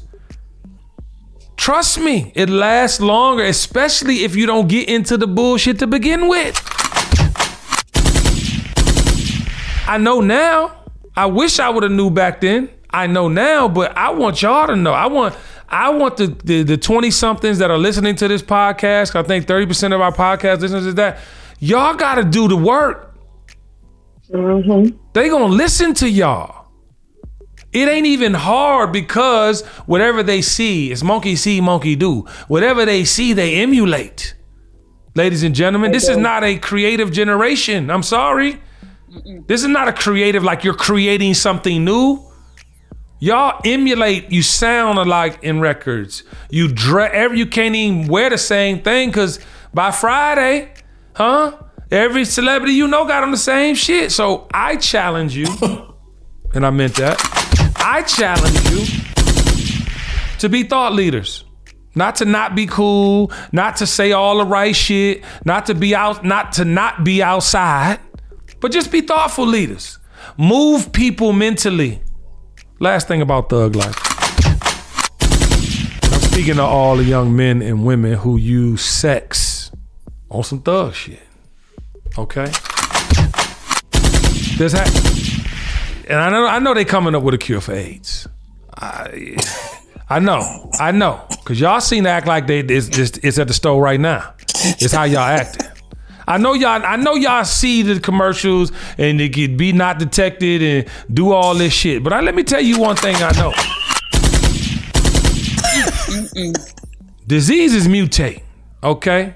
Trust me, it lasts longer, especially if you don't get into the bullshit to begin with. I know now. I wish I would have knew back then. I know now, but I want y'all to know. I want I want the the 20 somethings that are listening to this podcast. I think 30% of our podcast listeners is that y'all got to do the work. Mm-hmm. They gonna listen to y'all. It ain't even hard because whatever they see is monkey see, monkey do. Whatever they see, they emulate. Ladies and gentlemen, this is not a creative generation. I'm sorry. This is not a creative, like you're creating something new. Y'all emulate, you sound alike in records. You dre- every you can't even wear the same thing because by Friday, huh? Every celebrity you know got on the same shit. So I challenge you, and I meant that. I challenge you to be thought leaders. Not to not be cool, not to say all the right shit, not to be out, not to not be outside, but just be thoughtful leaders. Move people mentally. Last thing about thug life. I'm speaking to all the young men and women who use sex on some thug shit. Okay? There's ha- and I know I know they coming up with a cure for AIDS. I I know, I know, cause y'all seem to act like they it's, it's, it's at the store right now. It's how y'all acting. I know y'all. I know y'all see the commercials and they get be not detected and do all this shit. But I, let me tell you one thing I know. Diseases mutate. Okay.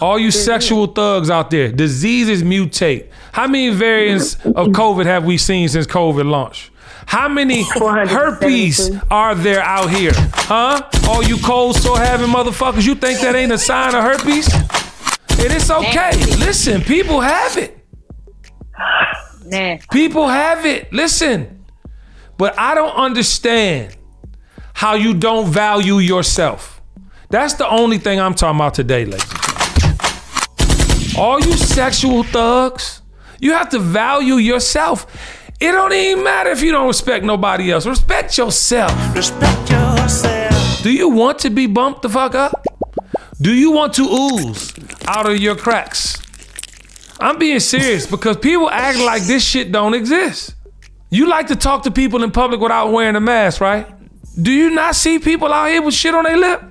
All you sexual thugs out there, diseases mutate. How many variants of COVID have we seen since COVID launched? How many herpes are there out here? Huh? All you cold sore having motherfuckers, you think that ain't a sign of herpes? And it's okay. Listen, people have it. Nasty. People have it. Listen. But I don't understand how you don't value yourself. That's the only thing I'm talking about today, ladies and gentlemen. All you sexual thugs, you have to value yourself. It don't even matter if you don't respect nobody else. Respect yourself. Respect yourself. Do you want to be bumped the fuck up? Do you want to ooze out of your cracks? I'm being serious because people act like this shit don't exist. You like to talk to people in public without wearing a mask, right? Do you not see people out here with shit on their lip?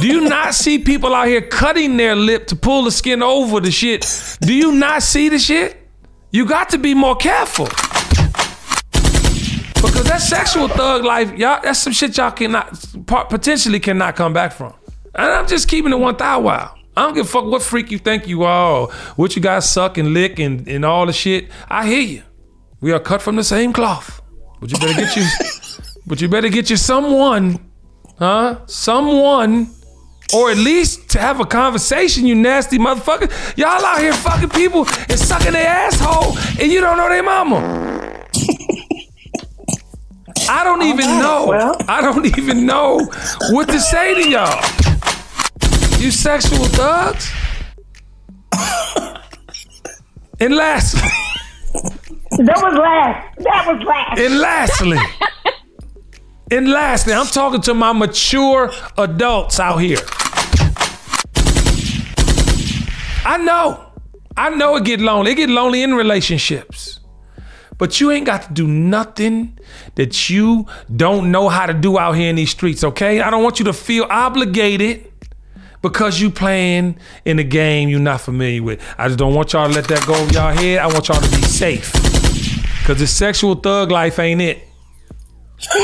Do you not see people out here cutting their lip to pull the skin over the shit? Do you not see the shit? You got to be more careful. Because that sexual thug life, y'all, that's some shit y'all cannot, potentially cannot come back from. And I'm just keeping it one thou wow. I don't give a fuck what freak you think you are, what you guys suck and lick and, and all the shit. I hear you. We are cut from the same cloth. But you better get you, but you better get you someone, huh? Someone, or at least to have a conversation, you nasty motherfucker. Y'all out here fucking people and sucking their asshole, and you don't know their mama. I don't even know. I don't even know what to say to y'all. You sexual thugs. And lastly, That was last. That was last. and lastly, and lastly, I'm talking to my mature adults out here. I know, I know it get lonely. It get lonely in relationships. But you ain't got to do nothing that you don't know how to do out here in these streets, okay? I don't want you to feel obligated because you playing in a game you're not familiar with. I just don't want y'all to let that go over y'all head. I want y'all to be safe. Cause the sexual thug life ain't it.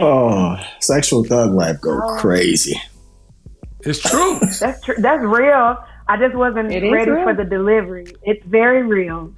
Oh, sexual thug life go oh. crazy. It's true. That's true. That's real. I just wasn't It is ready for the delivery. It's very real.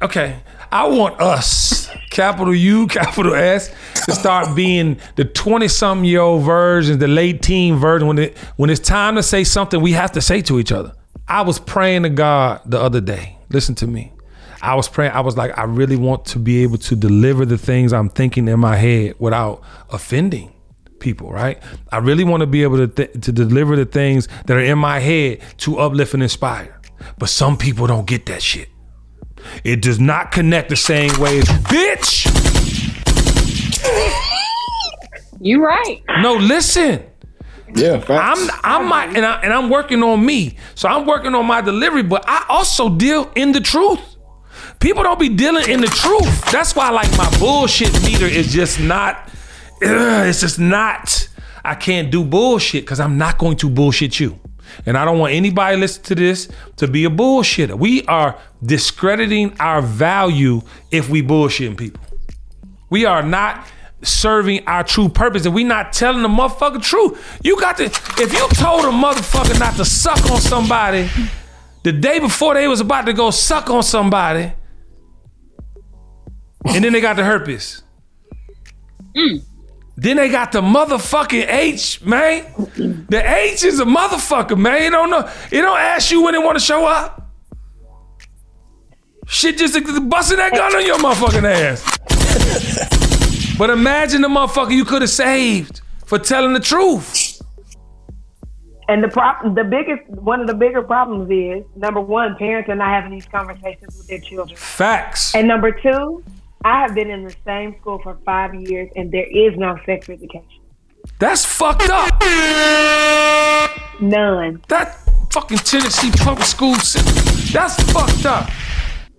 Okay, I want us, capital U, capital S, to start being the 20 something year old versions, the late teen version. When, it, when it's time to say something, we have to say to each other. I was praying to God the other day. Listen to me. I was praying. I was like, I really want to be able to deliver the things I'm thinking in my head without offending people, right? I really want to be able to th- to deliver the things that are in my head to uplift and inspire. But some people don't get that shit. It does not connect the same way. Bitch! You right. No, listen. Yeah, I'm I'm my and, I, and I'm working on me. So I'm working on my delivery, but I also deal in the truth. People don't be dealing in the truth. That's why like my bullshit meter is just not ugh, it's just not I can't do bullshit cuz I'm not going to bullshit you. And I don't want anybody listen to this to be a bullshitter. We are discrediting our value if we bullshitting people. We are not serving our true purpose and we not telling the motherfucker truth. You got to if you told a motherfucker not to suck on somebody the day before they was about to go suck on somebody and then they got the herpes. Mm. Then they got the motherfucking H, man. The H is a motherfucker, man. It don't know. It don't ask you when it want to show up. Shit just busting that gun on your motherfucking ass. but imagine the motherfucker you could have saved for telling the truth. And the prop, the biggest, one of the bigger problems is number one, parents are not having these conversations with their children. Facts. And number two, I have been in the same school for five years, and there is no sex education. That's fucked up. None. That fucking Tennessee public school system. That's fucked up.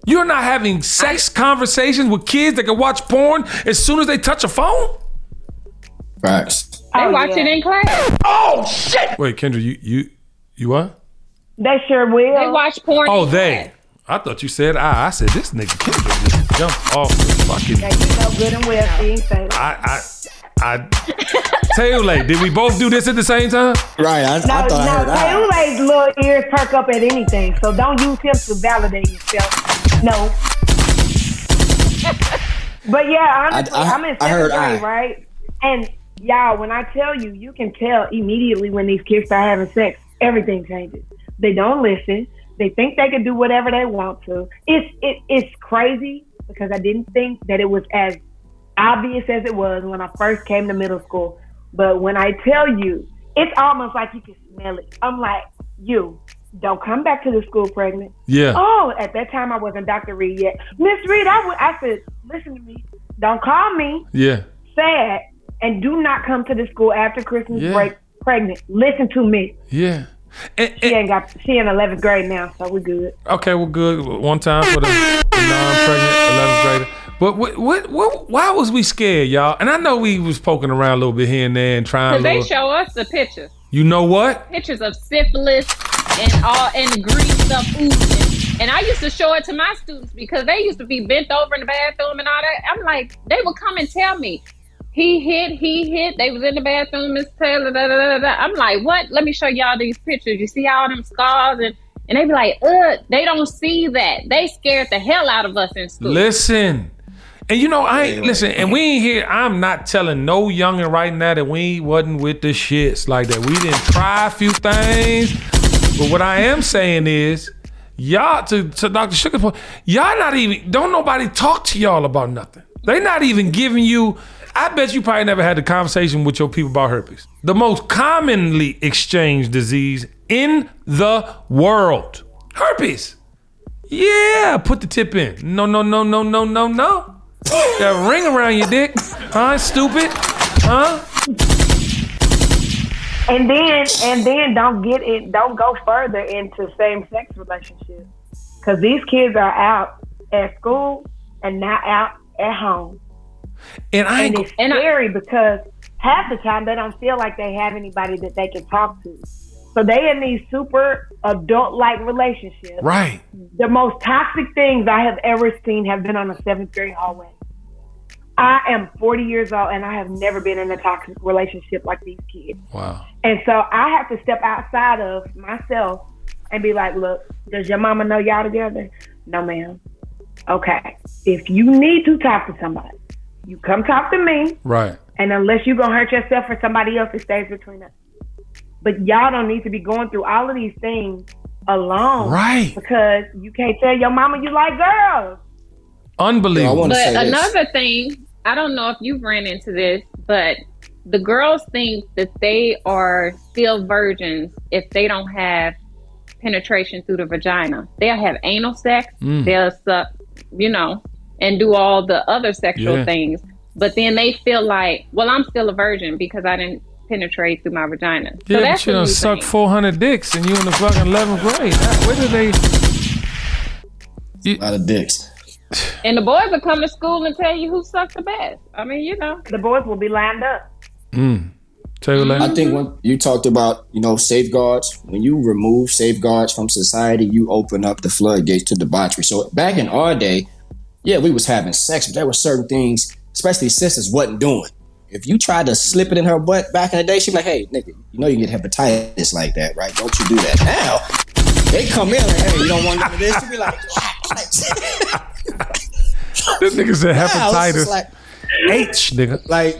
You're not having sex conversations with kids that can watch porn as soon as they touch a phone? Facts. They Oh, watch yeah. it in class. Oh shit! Wait, Kendra, you you you what? They sure will. They watch porn. Oh, in they. I thought you said I. I said this nigga Kendra just jumped off oh, the fucking. Yeah, you know good and well she ain't saying. I I I. Taylor, did we both do this at the same time? Right. I, No, I thought I heard no, that. Tayule's little ears perk up at anything, so don't use him to validate yourself. No. but yeah, honestly, I- I- I'm in I seventh grade, I. right? And y'all, when I tell you, you can tell immediately when these kids start having sex, everything changes. They don't listen. They think they can do whatever they want to. It's it, it's crazy because I didn't think that it was as obvious as it was when I first came to middle school. But when I tell you, it's almost like you can smell it. I'm like, you don't come back to the school pregnant. Yeah. Oh, at that time I wasn't Dr. Reed yet. Miss Reed, I would- I said, listen to me. Don't call me Yeah. sad and do not come to the school after Christmas Yeah. break pregnant. Listen to me. Yeah. And, She eh. ain't got she in eleventh grade now, so we good. Okay, we're good. One time for the, the non-pregnant 11th grader. But what, what, what, why was we scared, y'all? And I know we was poking around a little bit here and there and trying. Because they show us the pictures. you know what? Pictures of syphilis and all and the green stuff oozing. And I used to show it to my students because they used to be bent over in the bathroom and all that. I'm like, they would come and tell me, he hit, he hit. They was in the bathroom, Miss Taylor. Da, da, da, da. I'm like, what? Let me show y'all these pictures. You see all them scars and and they be like, ugh, they don't see that. They scared the hell out of us in school. Listen. And you know, I ain't listen, and we ain't here. I'm not telling no youngin' right now that we wasn't with the shits like that. We didn't try a few things. But what I am saying is, y'all to, to Dr. Sugar's point, y'all not even don't nobody talk to y'all about nothing. They not even giving you. I bet you probably never had a conversation with your people about herpes. The most commonly exchanged disease in the world. Herpes. Yeah, put the tip in. No, no, no, no, no, no, no. That ring around your dick. Huh, stupid? Huh? And then and then don't get it don't go further into same sex relationships. Cause these kids are out at school and not out at home. And I and it's scary because half the time they don't feel like they have anybody that they can talk to. So they in these super adult like relationships. Right. The most toxic things I have ever seen have been on a seventh grade hallway. I am 40 years old and I have never been in a toxic relationship like these kids. Wow. And so I have to step outside of myself and be like, look, does your mama know y'all together? No, ma'am. Okay. If you need to talk to somebody, you come talk to me. Right. And unless you're going to hurt yourself or somebody else, it stays between us. But y'all don't need to be going through all of these things alone. Right. Because you can't tell your mama you like girls. Unbelievable. But another thing, I don't know if you've ran into this, but the girls think that they are still virgins if they don't have penetration through the vagina. They'll have anal sex, Mm. they'll suck, you know, and do all the other sexual Yeah. things. But then they feel like, well, I'm still a virgin because I didn't penetrate through my vagina. Yeah, so but that's you a done new suck thing. 400 dicks and you in the fucking 11th grade. Where did they? A lot of dicks. And the boys will come to school and tell you who sucked the best. I mean, you know. The boys will be lined up. Mm. Taylor, I think when you talked about, you know, safeguards, when you remove safeguards from society, you open up the floodgates to debauchery. So back in our day, yeah, we was having sex, but there were certain things, especially sisters, wasn't doing. If you tried to slip it in her butt back in the day, she'd be like, hey, nigga, you know you get hepatitis like that, right? Don't you do that. Now, they come in like, hey, you don't want none of this? You be like, This nigga said Wow, hepatitis. just like- H, nigga. Like,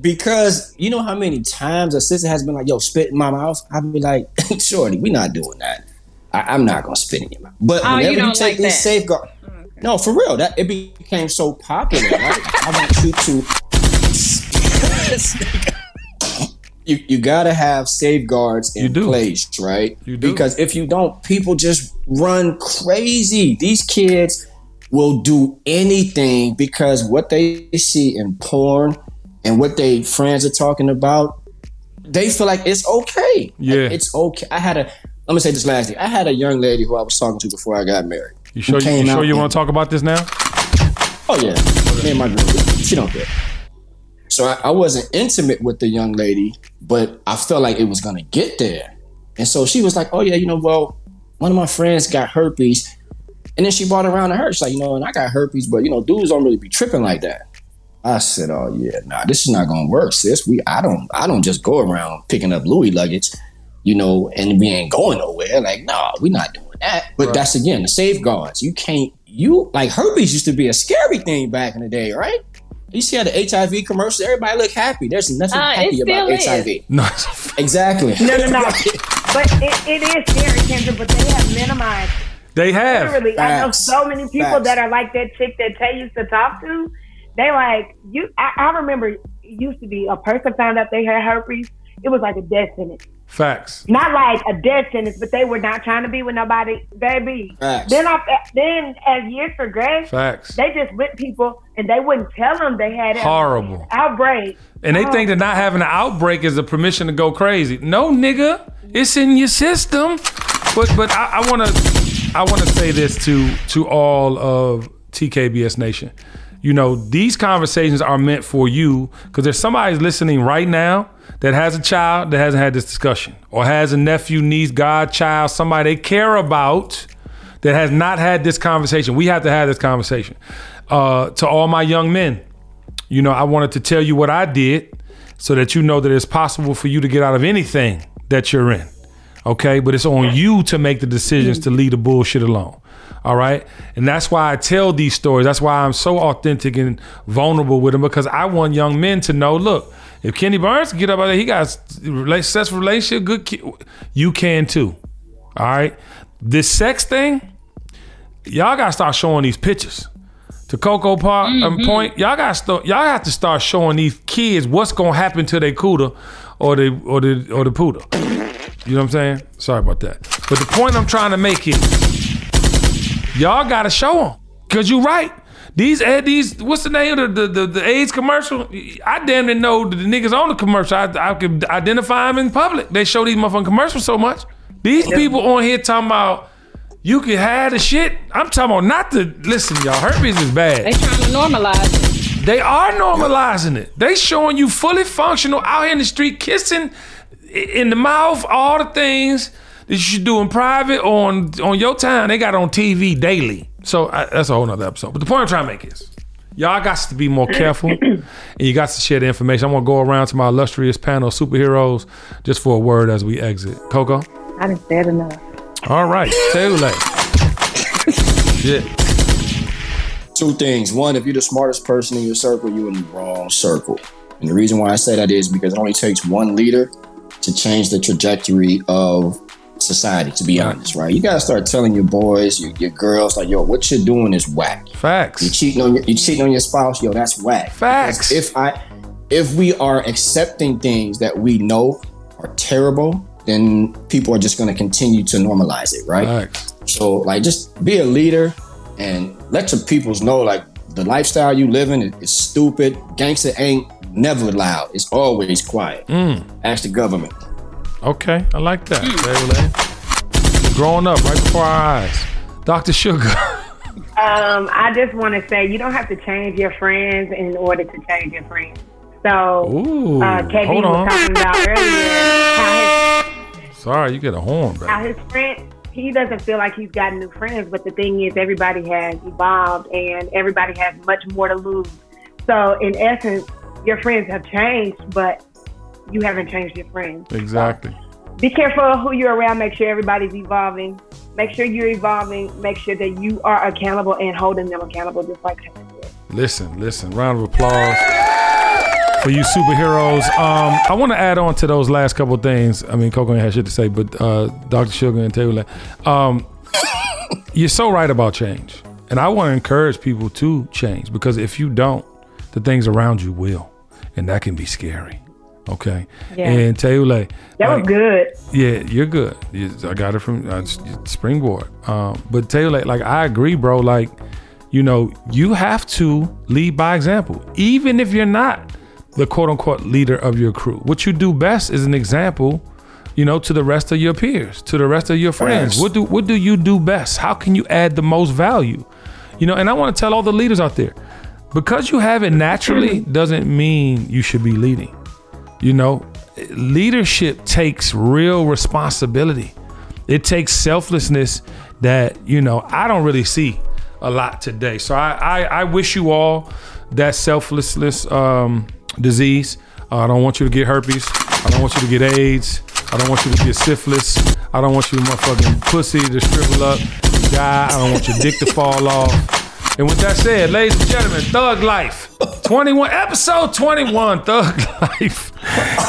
because you know how many times a sister has been like, yo, spit in my mouth? I'd be like, shorty, we not doing that. I, I'm not gonna spit in your mouth. But Oh, you whenever you, don't take like these safeguards, no, for real, that it became so popular, right? I want you to you you gotta have safeguards in place, right? You do. Because if you don't, people just run crazy. These kids will do anything because what they see in porn and what they friends are talking about, they feel like it's okay. Yeah. it's okay. I had a let me say this last thing. I had a young lady who I was talking to before I got married. You sure you, you, sure you want to talk about this now? Oh yeah, me and my girl, she don't care. So I, I wasn't intimate with the young lady, but I felt like it was gonna get there. And so she was like, "Oh yeah, you know, well, one of my friends got herpes," and then she brought around to her. She's like, "You know, and I got herpes, but you know, dudes don't really be tripping like that." I said, "Oh yeah, nah, this is not gonna work, sis. We, I don't, I don't just go around picking up Louis luggage, you know, and we ain't going nowhere. Like, no, we not doing. But Right. that's again the safeguards. You can't, you like herpes used to be a scary thing back in the day, right? You see how the HIV commercials, everybody look happy. There's nothing Uh, happy about is. HIV. No. Exactly. No, no, no. but it, it is scary, Kendra, but they have minimized. They have. Literally, I know so many people Facts. that are like that chick that Tay used to talk to. They like you. I, I remember it used to be a person found out they had herpes. It was like a death sentence. Facts. Not like a death sentence, but they were not trying to be with nobody. Baby. Facts. Then, I, then as years progressed, Facts. they just with people and they wouldn't tell them they had it. Horrible. outbreak. And they Oh. think that not having an outbreak is a permission to go crazy. No, nigga, it's in your system. But but I, I wanna I wanna say this to to all of TKBS Nation. You know, these conversations are meant for you because there's somebody listening right now that has a child that hasn't had this discussion or has a nephew, niece, godchild, somebody they care about that has not had this conversation. We have to have this conversation. Uh, to all my young men, you know, I wanted to tell you what I did so that you know that it's possible for you to get out of anything that you're in. Okay. But it's on you to make the decisions to leave the bullshit alone. All right. And that's why I tell these stories. That's why I'm so authentic and vulnerable with them because I want young men to know look, if Kenny Burns can get up out there, he got a successful relationship, good kid, you can too. All right. This sex thing, y'all gotta start showing these pictures. To Coco Park um, point, y'all got start, y'all have to start showing these kids what's gonna happen to their cooter or the or the or the poodle. You know what I'm saying? Sorry about that. But the point I'm trying to make is, y'all gotta show them. Cause you right. These eh, these what's the name of the, the, the AIDS commercial? I damn near know the niggas on the commercial. I, I could identify them in public. They show these motherfucking commercials so much. These people on here talking about you can have the shit. I'm talking about not to listen, y'all. Herpes is bad. They trying to normalize it. They are normalizing it. They showing you fully functional out here in the street, kissing in the mouth, all the things that you should do in private or on, on your time. They got on TV daily. So I, that's a whole nother episode. But the point I'm trying to make is, y'all got to be more careful, and you got to share the information. I'm gonna go around to my illustrious panel of superheroes just for a word as we exit. Coco. I didn't said enough. All right, too late. Shit. Two things. One, if you're the smartest person in your circle, you're in the wrong circle. And the reason why I say that is because it only takes one leader to change the trajectory of society. To be honest, right? You gotta start telling your boys, your, your girls, like, yo, what you're doing is whack. Facts. You cheating on your, you cheating on your spouse, yo, that's whack. Facts. Because If I, if we are accepting things that we know are terrible, then people are just gonna continue to normalize it, right? So like, just be a leader and let your peoples know like the lifestyle you living is, is stupid. Gangster ain't never loud. It's always quiet. Mm. Ask the government. Okay, I like that. Taylor. Growing up right before our eyes. Dr. Sugar. Um, I just want to say you don't have to change your friends in order to change your friends. So, Ooh, uh, KB hold was on. talking about earlier how Sorry, you get a horn, his, how his friend he doesn't feel like he's got new friends, but the thing is, everybody has evolved and everybody has much more to lose. So, in essence, your friends have changed, but you haven't changed your friends. Exactly. Be careful who you're around. Make sure everybody's evolving. Make sure you're evolving. Make sure that you are accountable and holding them accountable, just like Taylor did. Listen, listen. Round of applause for you superheroes. Um, I want to add on to those last couple of things. I mean, Coco ain't had shit to say, but uh, Dr. Sugar and Taylor, um, you're so right about change, and I want to encourage people to change because if you don't, the things around you will, and that can be scary. Okay. Yeah. And Taylor, That was good. yeah, you're good. I got it from uh, Springboard. Um, but Taylor, like, I agree, bro. Like, you know, you have to lead by example, even if you're not the quote unquote leader of your crew. What you do best is an example, you know, to the rest of your peers, to the rest of your friends. Facts. What do what do you do best? How can you add the most value? You know, and I want to tell all the leaders out there, because you have it naturally doesn't mean you should be leading. You know, leadership takes real responsibility. It takes selflessness that, you know, I don't really see a lot today. So I I, I wish you all that selflessness um, disease. Uh, I don't want you to get herpes. I don't want you to get AIDS. I don't want you to get syphilis. I don't want you motherfucking pussy to shrivel up, die. I don't want your dick to fall off. And with that said, ladies and gentlemen, Thug Life 21, episode 21, Thug Life.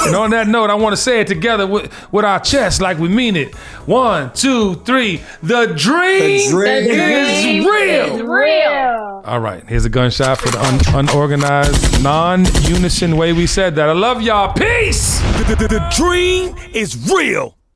And on that note, I want to say it together with, with our chest like we mean it. One, two, three. The dream, The dream is real. It's real. All right, here's a gunshot for the un- unorganized, non unison way we said that. I love y'all. Peace. The, the, the dream is real.